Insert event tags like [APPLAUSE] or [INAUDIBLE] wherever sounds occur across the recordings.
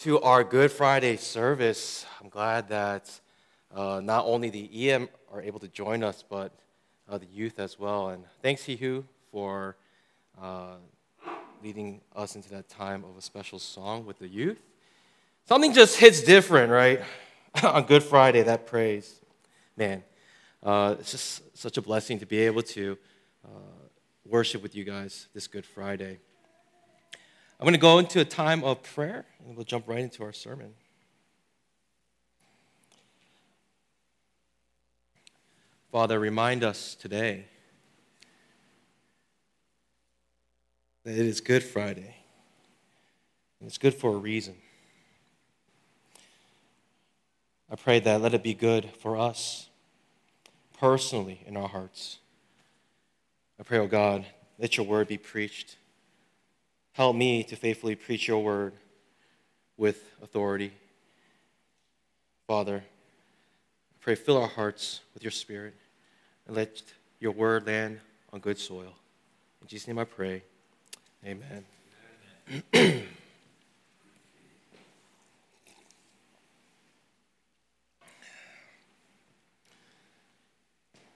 to our Good Friday service. I'm glad that uh, not only the EM are able to join us, but uh, the youth as well. And thanks, Hihu, for uh, leading us into that time of a special song with the youth. Something just hits different, right? [LAUGHS] On Good Friday, that praise. Man, uh, it's just such a blessing to be able to uh, worship with you guys this Good Friday. I'm going to go into a time of prayer, and we'll jump right into our sermon. Father, remind us today that it is Good Friday, and it's good for a reason. I pray that let it be good for us personally in our hearts. I pray, oh God, let your word be preached Help me to faithfully preach your word with authority. Father, I pray fill our hearts with your spirit and let your word land on good soil. In Jesus' name I pray. Amen. Amen. [CLEARS THROAT]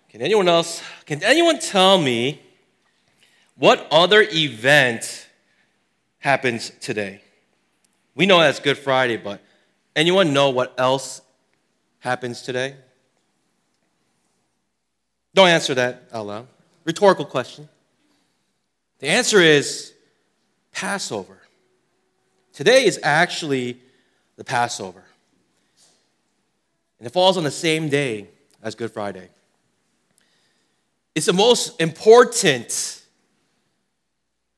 can anyone else, can anyone tell me what other event happens today. We know that's Good Friday, but anyone know what else happens today? Don't answer that out loud. Rhetorical question. The answer is Passover. Today is actually the Passover. And it falls on the same day as Good Friday. It's the most important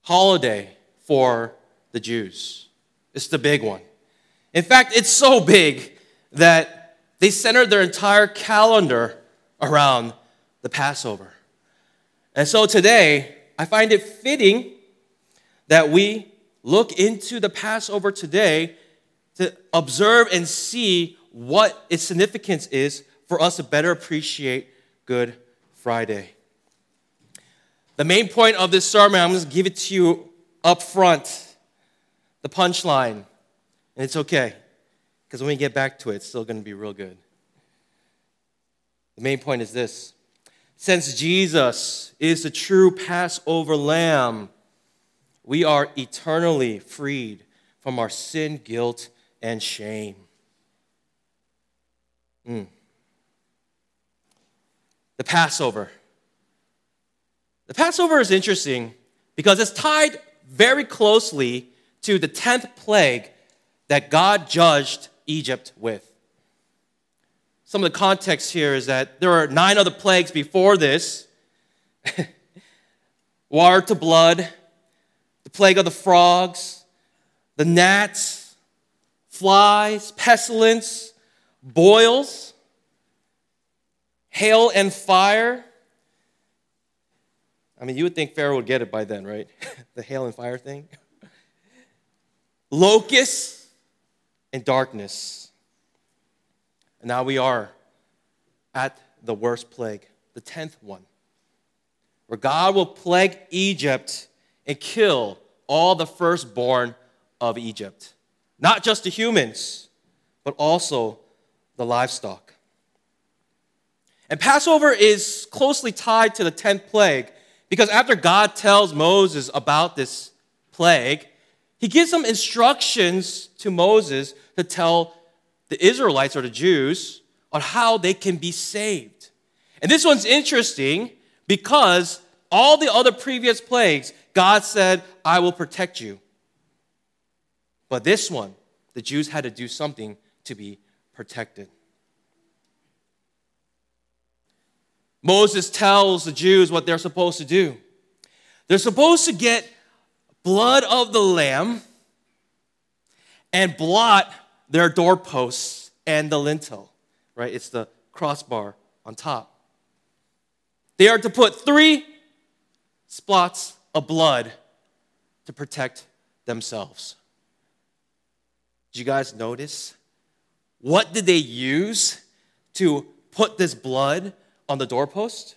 holiday for the Jews. It's the big one. In fact, it's so big that they centered their entire calendar around the Passover. And so today, I find it fitting that we look into the Passover today to observe and see what its significance is for us to better appreciate Good Friday. The main point of this sermon, I'm going to give it to you up front, the punchline, and it's okay, because when we get back to it, it's still going to be real good. The main point is this since Jesus is the true Passover lamb, we are eternally freed from our sin, guilt, and shame. Mm. The Passover. The Passover is interesting because it's tied very closely to the 10th plague that God judged Egypt with. Some of the context here is that there are nine other plagues before this [LAUGHS] water to blood, the plague of the frogs, the gnats, flies, pestilence, boils, hail and fire, I mean, you would think Pharaoh would get it by then, right? [LAUGHS] the hail and fire thing. Locusts and darkness. And now we are at the worst plague, the 10th one, where God will plague Egypt and kill all the firstborn of Egypt. Not just the humans, but also the livestock. And Passover is closely tied to the 10th plague because after God tells Moses about this plague, he gives some instructions to Moses to tell the Israelites or the Jews on how they can be saved. And this one's interesting because all the other previous plagues, God said, I will protect you. But this one, the Jews had to do something to be protected. Moses tells the Jews what they're supposed to do. They're supposed to get blood of the lamb and blot their doorposts and the lintel, right? It's the crossbar on top. They are to put three spots of blood to protect themselves. Did you guys notice? What did they use to put this blood on the doorpost.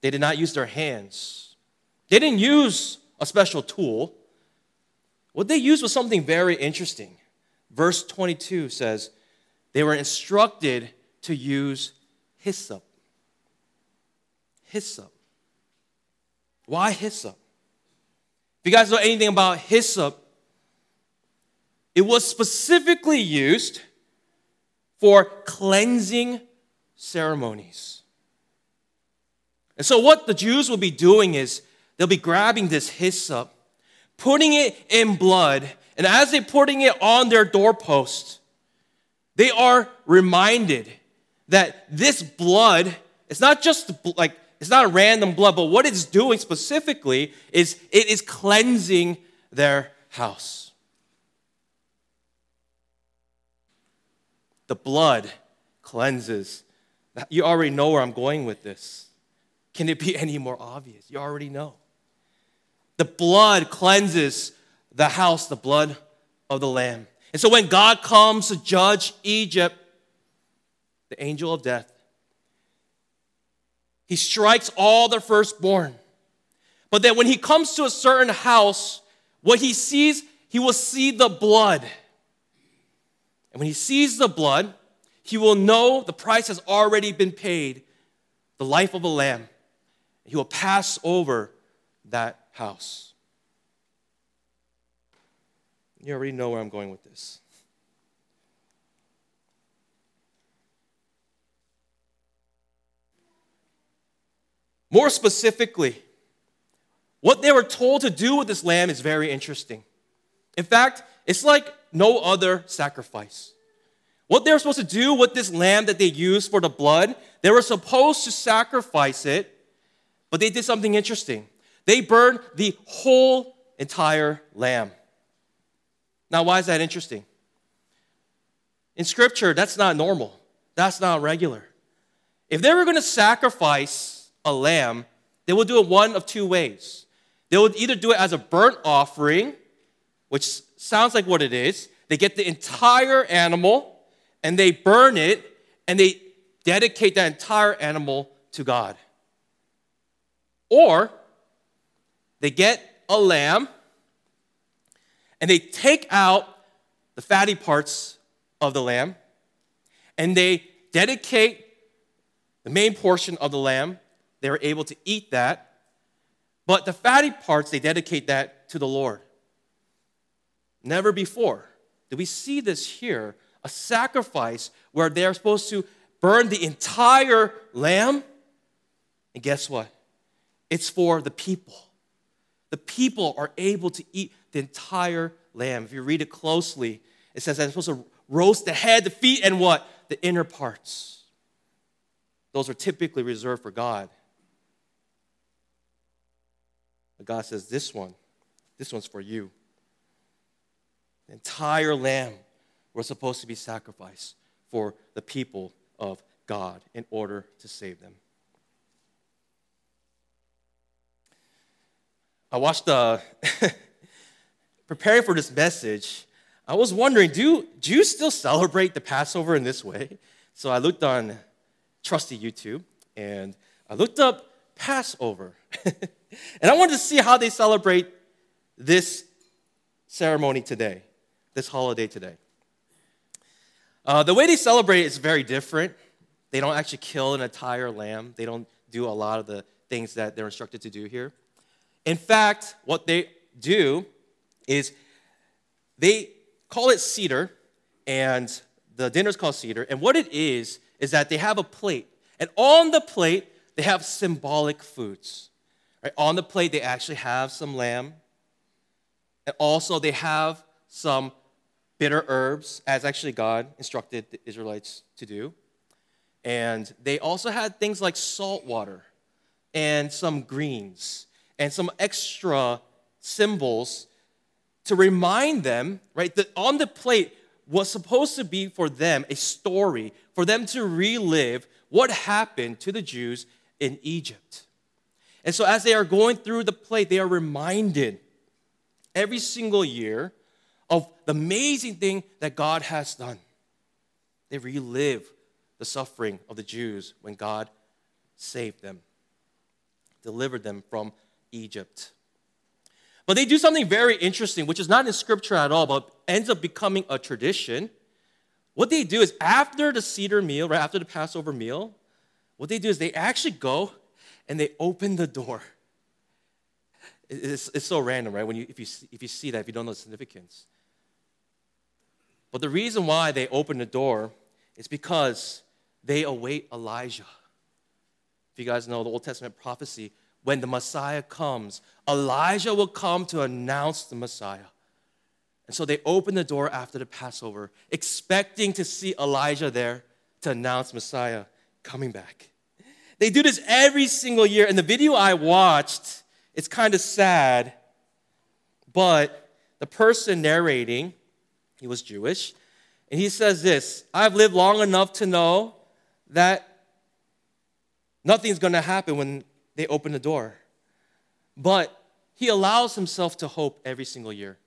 They did not use their hands. They didn't use a special tool. What they used was something very interesting. Verse 22 says, they were instructed to use hyssop. Hyssop. Why hyssop? If you guys know anything about hyssop, it was specifically used for cleansing ceremonies. And so, what the Jews will be doing is they'll be grabbing this hyssop, putting it in blood, and as they're putting it on their doorpost, they are reminded that this blood, it's not just like, it's not random blood, but what it's doing specifically is it is cleansing their house. The blood cleanses. You already know where I'm going with this. Can it be [LAUGHS] any more obvious? You already know. The blood cleanses the house, the blood of the Lamb. And so when God comes to judge Egypt, the angel of death, he strikes all the firstborn. But then when he comes to a certain house, what he sees, he will see the blood. And when he sees the blood, he will know the price has already been paid the life of a lamb. He will pass over that house. You already know where I'm going with this. More specifically, what they were told to do with this lamb is very interesting. In fact, it's like no other sacrifice. What they were supposed to do with this lamb that they used for the blood, they were supposed to sacrifice it, but they did something interesting. They burned the whole entire lamb. Now, why is that interesting? In scripture, that's not normal. That's not regular. If they were going to sacrifice a lamb, they would do it one of two ways. They would either do it as a burnt offering, which sounds like what it is. They get the entire animal and they burn it and they dedicate that entire animal to God. Or they get a lamb and they take out the fatty parts of the lamb and they dedicate the main portion of the lamb. They were able to eat that. But the fatty parts, they dedicate that to the Lord. Never before did we see this here a sacrifice where they're supposed to burn the entire lamb. And guess what? It's for the people. The people are able to eat the entire lamb. If you read it closely, it says it's supposed to roast the head, the feet, and what? The inner parts. Those are typically reserved for God. But God says, This one, this one's for you. The entire lamb was supposed to be sacrificed for the people of God in order to save them. I watched the uh, [LAUGHS] preparing for this message, I was wondering do Jews still celebrate the Passover in this way? So I looked on trusty YouTube and I looked up Passover. [LAUGHS] and I wanted to see how they celebrate this ceremony today, this holiday today. Uh, the way they celebrate is very different. They don't actually kill an entire lamb, they don't do a lot of the things that they're instructed to do here. In fact, what they do is they call it seder, and the dinner's called seder. And what it is, is that they have a plate. And on the plate, they have symbolic foods. Right? On the plate, they actually have some lamb. And also, they have some bitter herbs, as actually God instructed the Israelites to do. And they also had things like salt water and some greens and some extra symbols to remind them, right, that on the plate was supposed to be for them a story, for them to relive what happened to the Jews in Egypt. And so, as they are going through the plate, they are reminded every single year of the amazing thing that God has done. They relive the suffering of the Jews when God saved them, delivered them from Egypt. But they do something very interesting, which is not in scripture at all, but ends up becoming a tradition. What they do is after the seder meal, right after the Passover meal, what they do is they actually go and they open the door. It's, it's so random, right? When you, if, you, if you see that, if you don't know the significance. But the reason why they open the door is because they await Elijah. If you guys know the Old Testament prophecy, when the Messiah comes, Elijah will come to announce the Messiah. And so they open the door after the Passover, expecting to see Elijah there to announce Messiah coming back. They do this every single year. And the video I watched, it's kind of sad, but the person narrating, he was Jewish, and he says this I've lived long enough to know that nothing's going to happen when they open the door. But he allows himself to hope every single year.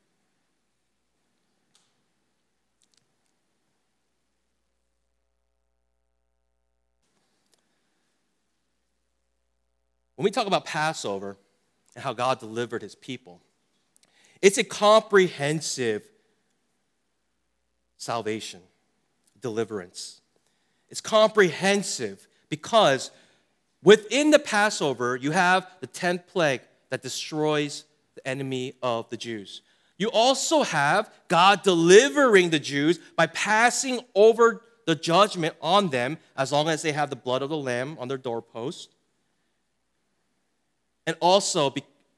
When we talk about Passover and how God delivered his people, it's a comprehensive salvation, deliverance. It's comprehensive because within the Passover, you have the 10th plague that destroys the enemy of the Jews. You also have God delivering the Jews by passing over the judgment on them as long as they have the blood of the lamb on their doorpost. And also,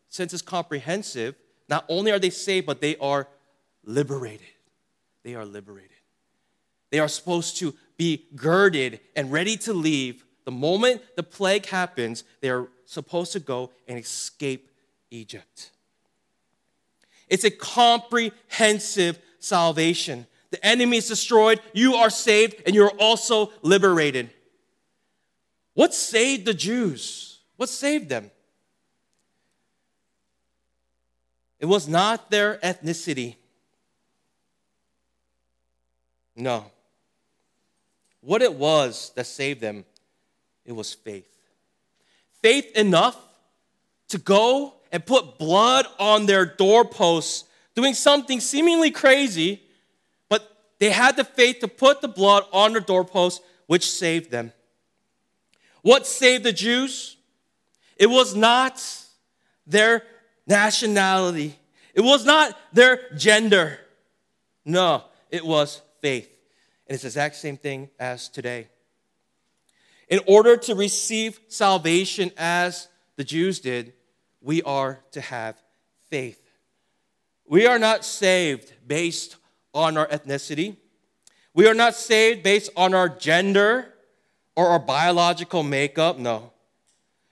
since it's comprehensive, not only are they saved, but they are liberated. They are liberated. They are supposed to be girded and ready to leave. The moment the plague happens, they are supposed to go and escape Egypt. It's a comprehensive salvation. The enemy is destroyed, you are saved, and you're also liberated. What saved the Jews? What saved them? It was not their ethnicity. No. What it was that saved them, it was faith. Faith enough to go and put blood on their doorposts, doing something seemingly crazy, but they had the faith to put the blood on their doorposts, which saved them. What saved the Jews? It was not their nationality. It was not their gender. No, it was faith. And it's the exact same thing as today. In order to receive salvation as the Jews did, we are to have faith. We are not saved based on our ethnicity. We are not saved based on our gender or our biological makeup. No.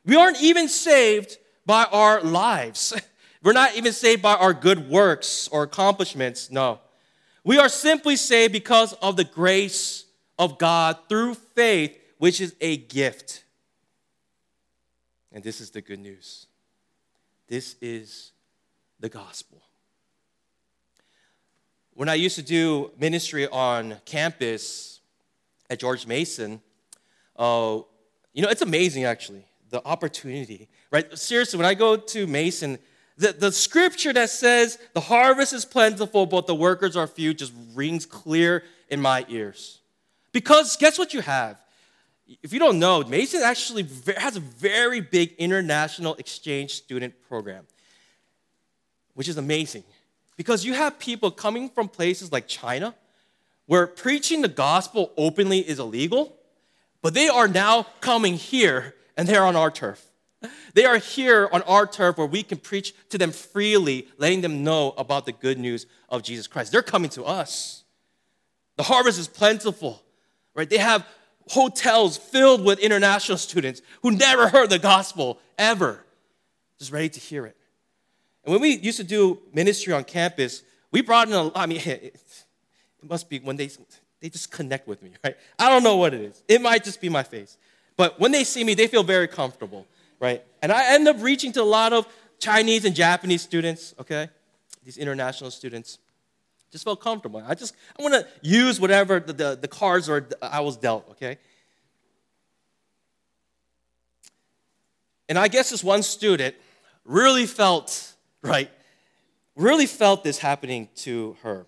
We aren't even saved by our lives. [LAUGHS] We're not even saved by our good works or accomplishments. No. We are simply saved because of the grace of God through faith, which is a gift. And this is the good news. This is the gospel. When I used to do ministry on campus at George Mason, uh, you know, it's amazing actually, the opportunity right? Seriously, when I go to Mason, the, the scripture that says the harvest is plentiful, but the workers are few just rings clear in my ears. Because guess what you have? If you don't know, Mason actually has a very big international exchange student program, which is amazing. Because you have people coming from places like China, where preaching the gospel openly is illegal, but they are now coming here and they're on our turf. They are here on our turf where we can preach to them freely, letting them know about the good news of Jesus Christ. They're coming to us. The harvest is plentiful, right? They have hotels filled with international students who never heard the gospel ever, just ready to hear it. And when we used to do ministry on campus, we brought in a, I mean, [LAUGHS] it, it must be when they, they just connect with me, right? I don't know what it is. It might just be my face. But when they see me, they feel very comfortable right? And I end up reaching to a lot of Chinese and Japanese students, okay? These international students. Just felt comfortable. I just, I want to use whatever the, the, the cards are I was dealt, okay? And I guess this one student really felt, right, really felt this happening to her.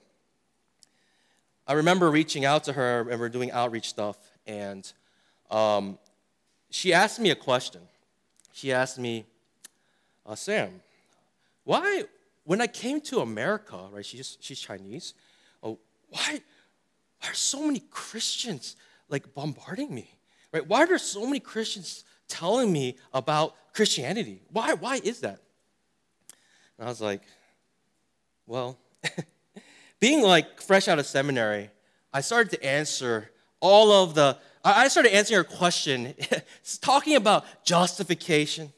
I remember reaching out to her and we're doing outreach stuff, and um, she asked me a question. She asked me, uh, Sam, why, when I came to America, right, she's, she's Chinese, uh, why, why are so many Christians like bombarding me? Right? Why are there so many Christians telling me about Christianity? Why, why is that? And I was like, well, [LAUGHS] being like fresh out of seminary, I started to answer all of the, I started answering her question, [LAUGHS] talking about justification,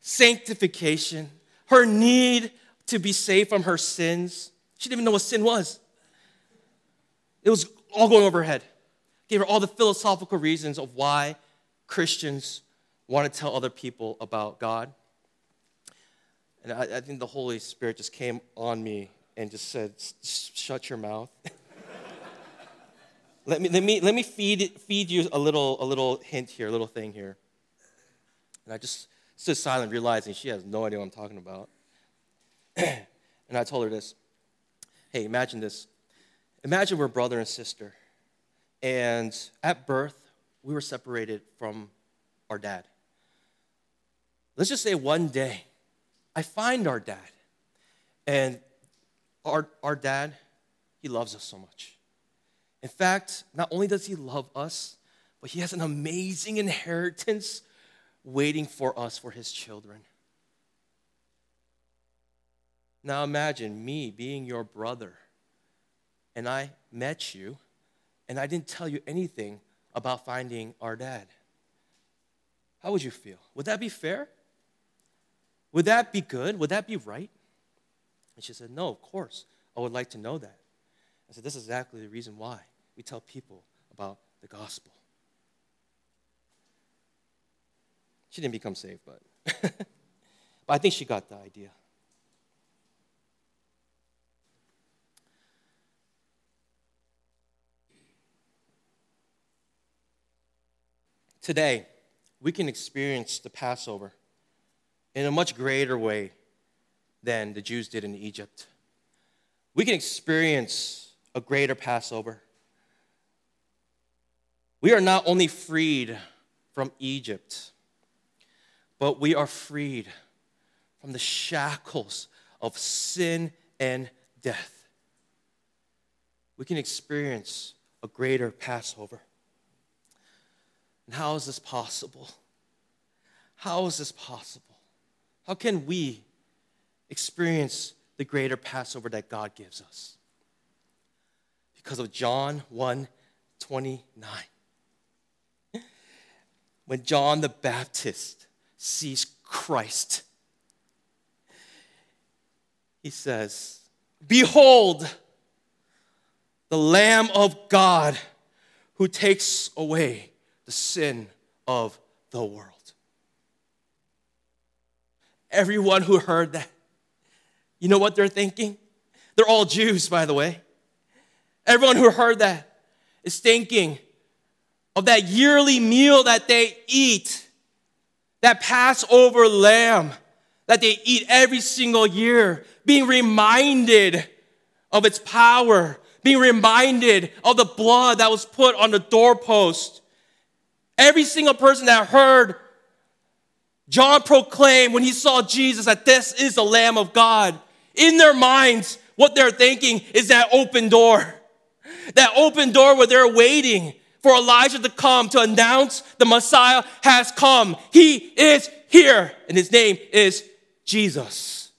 sanctification, her need to be saved from her sins. She didn't even know what sin was. It was all going over her head. Gave her all the philosophical reasons of why Christians want to tell other people about God. And I, I think the Holy Spirit just came on me and just said, Shut your mouth. [LAUGHS] let, me, let, me, let me feed, feed you a little, a little hint here, a little thing here. And I just stood silent, realizing she has no idea what I'm talking about. [CLEARS THROAT] and I told her this Hey, imagine this. Imagine we're brother and sister. And at birth, we were separated from our dad. Let's just say one day, I find our dad. And our, our dad, he loves us so much. In fact, not only does he love us, but he has an amazing inheritance waiting for us for his children. Now imagine me being your brother, and I met you, and I didn't tell you anything about finding our dad. How would you feel? Would that be fair? Would that be good? Would that be right? And she said, No, of course. I would like to know that. I said, This is exactly the reason why we tell people about the gospel. She didn't become saved, but, [LAUGHS] but I think she got the idea. Today, we can experience the Passover in a much greater way than the Jews did in Egypt. We can experience a greater Passover. We are not only freed from Egypt, but we are freed from the shackles of sin and death. We can experience a greater Passover. And how is this possible? How is this possible? How can we experience the greater Passover that God gives us? Because of John 1 29. When John the Baptist sees Christ, he says, Behold, the Lamb of God who takes away the sin of the world. Everyone who heard that, you know what they're thinking? They're all Jews, by the way. Everyone who heard that is thinking of that yearly meal that they eat, that Passover lamb that they eat every single year, being reminded of its power, being reminded of the blood that was put on the doorpost. Every single person that heard John proclaim when he saw Jesus that this is the Lamb of God. In their minds, what they're thinking is that open door. That open door where they're waiting for Elijah to come to announce the Messiah has come. He is here, and his name is Jesus.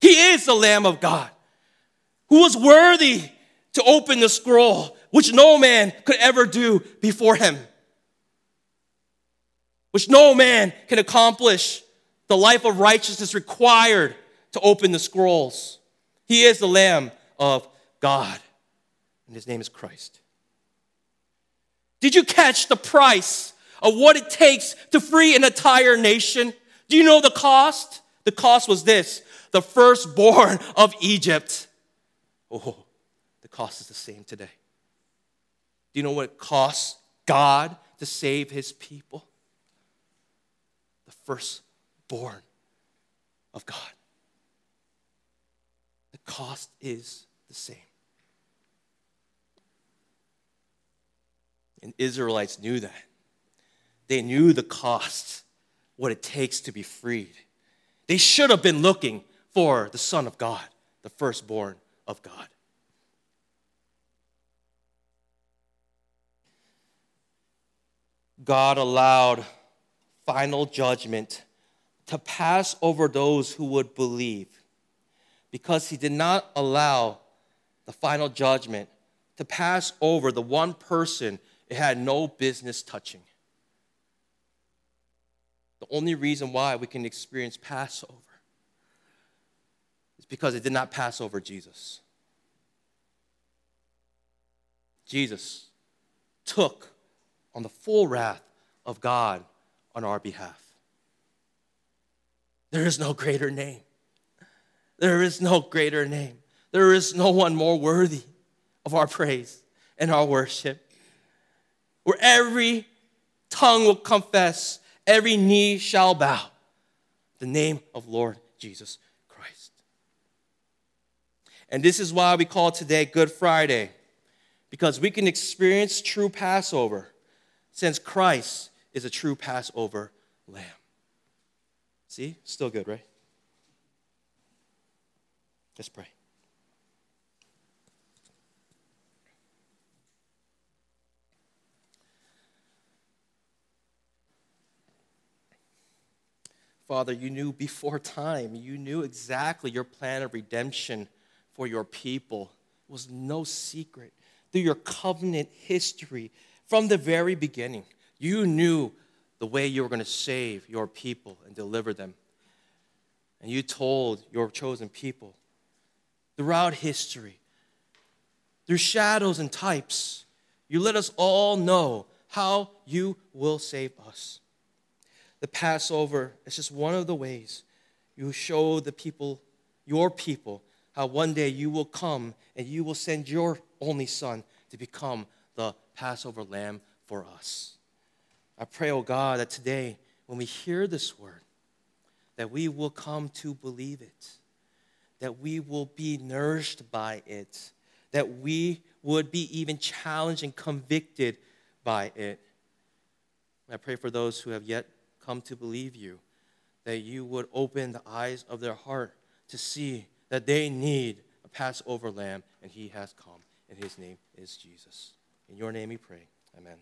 He is the Lamb of God who was worthy to open the scroll, which no man could ever do before him which no man can accomplish the life of righteousness required to open the scrolls. He is the Lamb of God, and his name is Christ. Did you catch the price of what it takes to free an entire nation? Do you know the cost? The cost was this the firstborn [LAUGHS] of Egypt. Oh, the cost is the same today. Do you know what it costs God to save his people? The firstborn of God. The cost is the same. And Israelites knew that. They knew the cost, what it takes to be freed. They should have been looking for the Son of God, the firstborn of God. God allowed final judgment to pass over those who would believe because he did not allow the final judgment to pass over the one person it had no business touching. The only reason why we can experience Passover is because it did not pass over Jesus. Jesus took on the full wrath of God on our behalf. There is no greater name. There is no greater name. There is no one more worthy of our praise and our worship. Where every tongue will confess, every knee shall bow the name of Lord Jesus Christ. And this is why we call today Good Friday, because we can experience true Passover since Christ is a true Passover lamb. See? Still good, right? Let's pray. Father, you knew before time, you knew exactly your plan of redemption for your people. It was no secret. Through your covenant history, from the very beginning, you knew the way you were going to save your people and deliver them. And you told your chosen people throughout history, through shadows and types, you let us all know how you will save us. The Passover is just one of the ways you show the people, your people, how one day you will come and you will send your only son to become the Passover lamb for us. I pray, oh God, that today, when we hear this word, that we will come to believe it, that we will be nourished by it, that we would be even challenged and convicted by it. I pray for those who have yet come to believe you, that you would open the eyes of their heart to see that they need a Passover lamb, and he has come, and his name is Jesus. In your name we pray. Amen.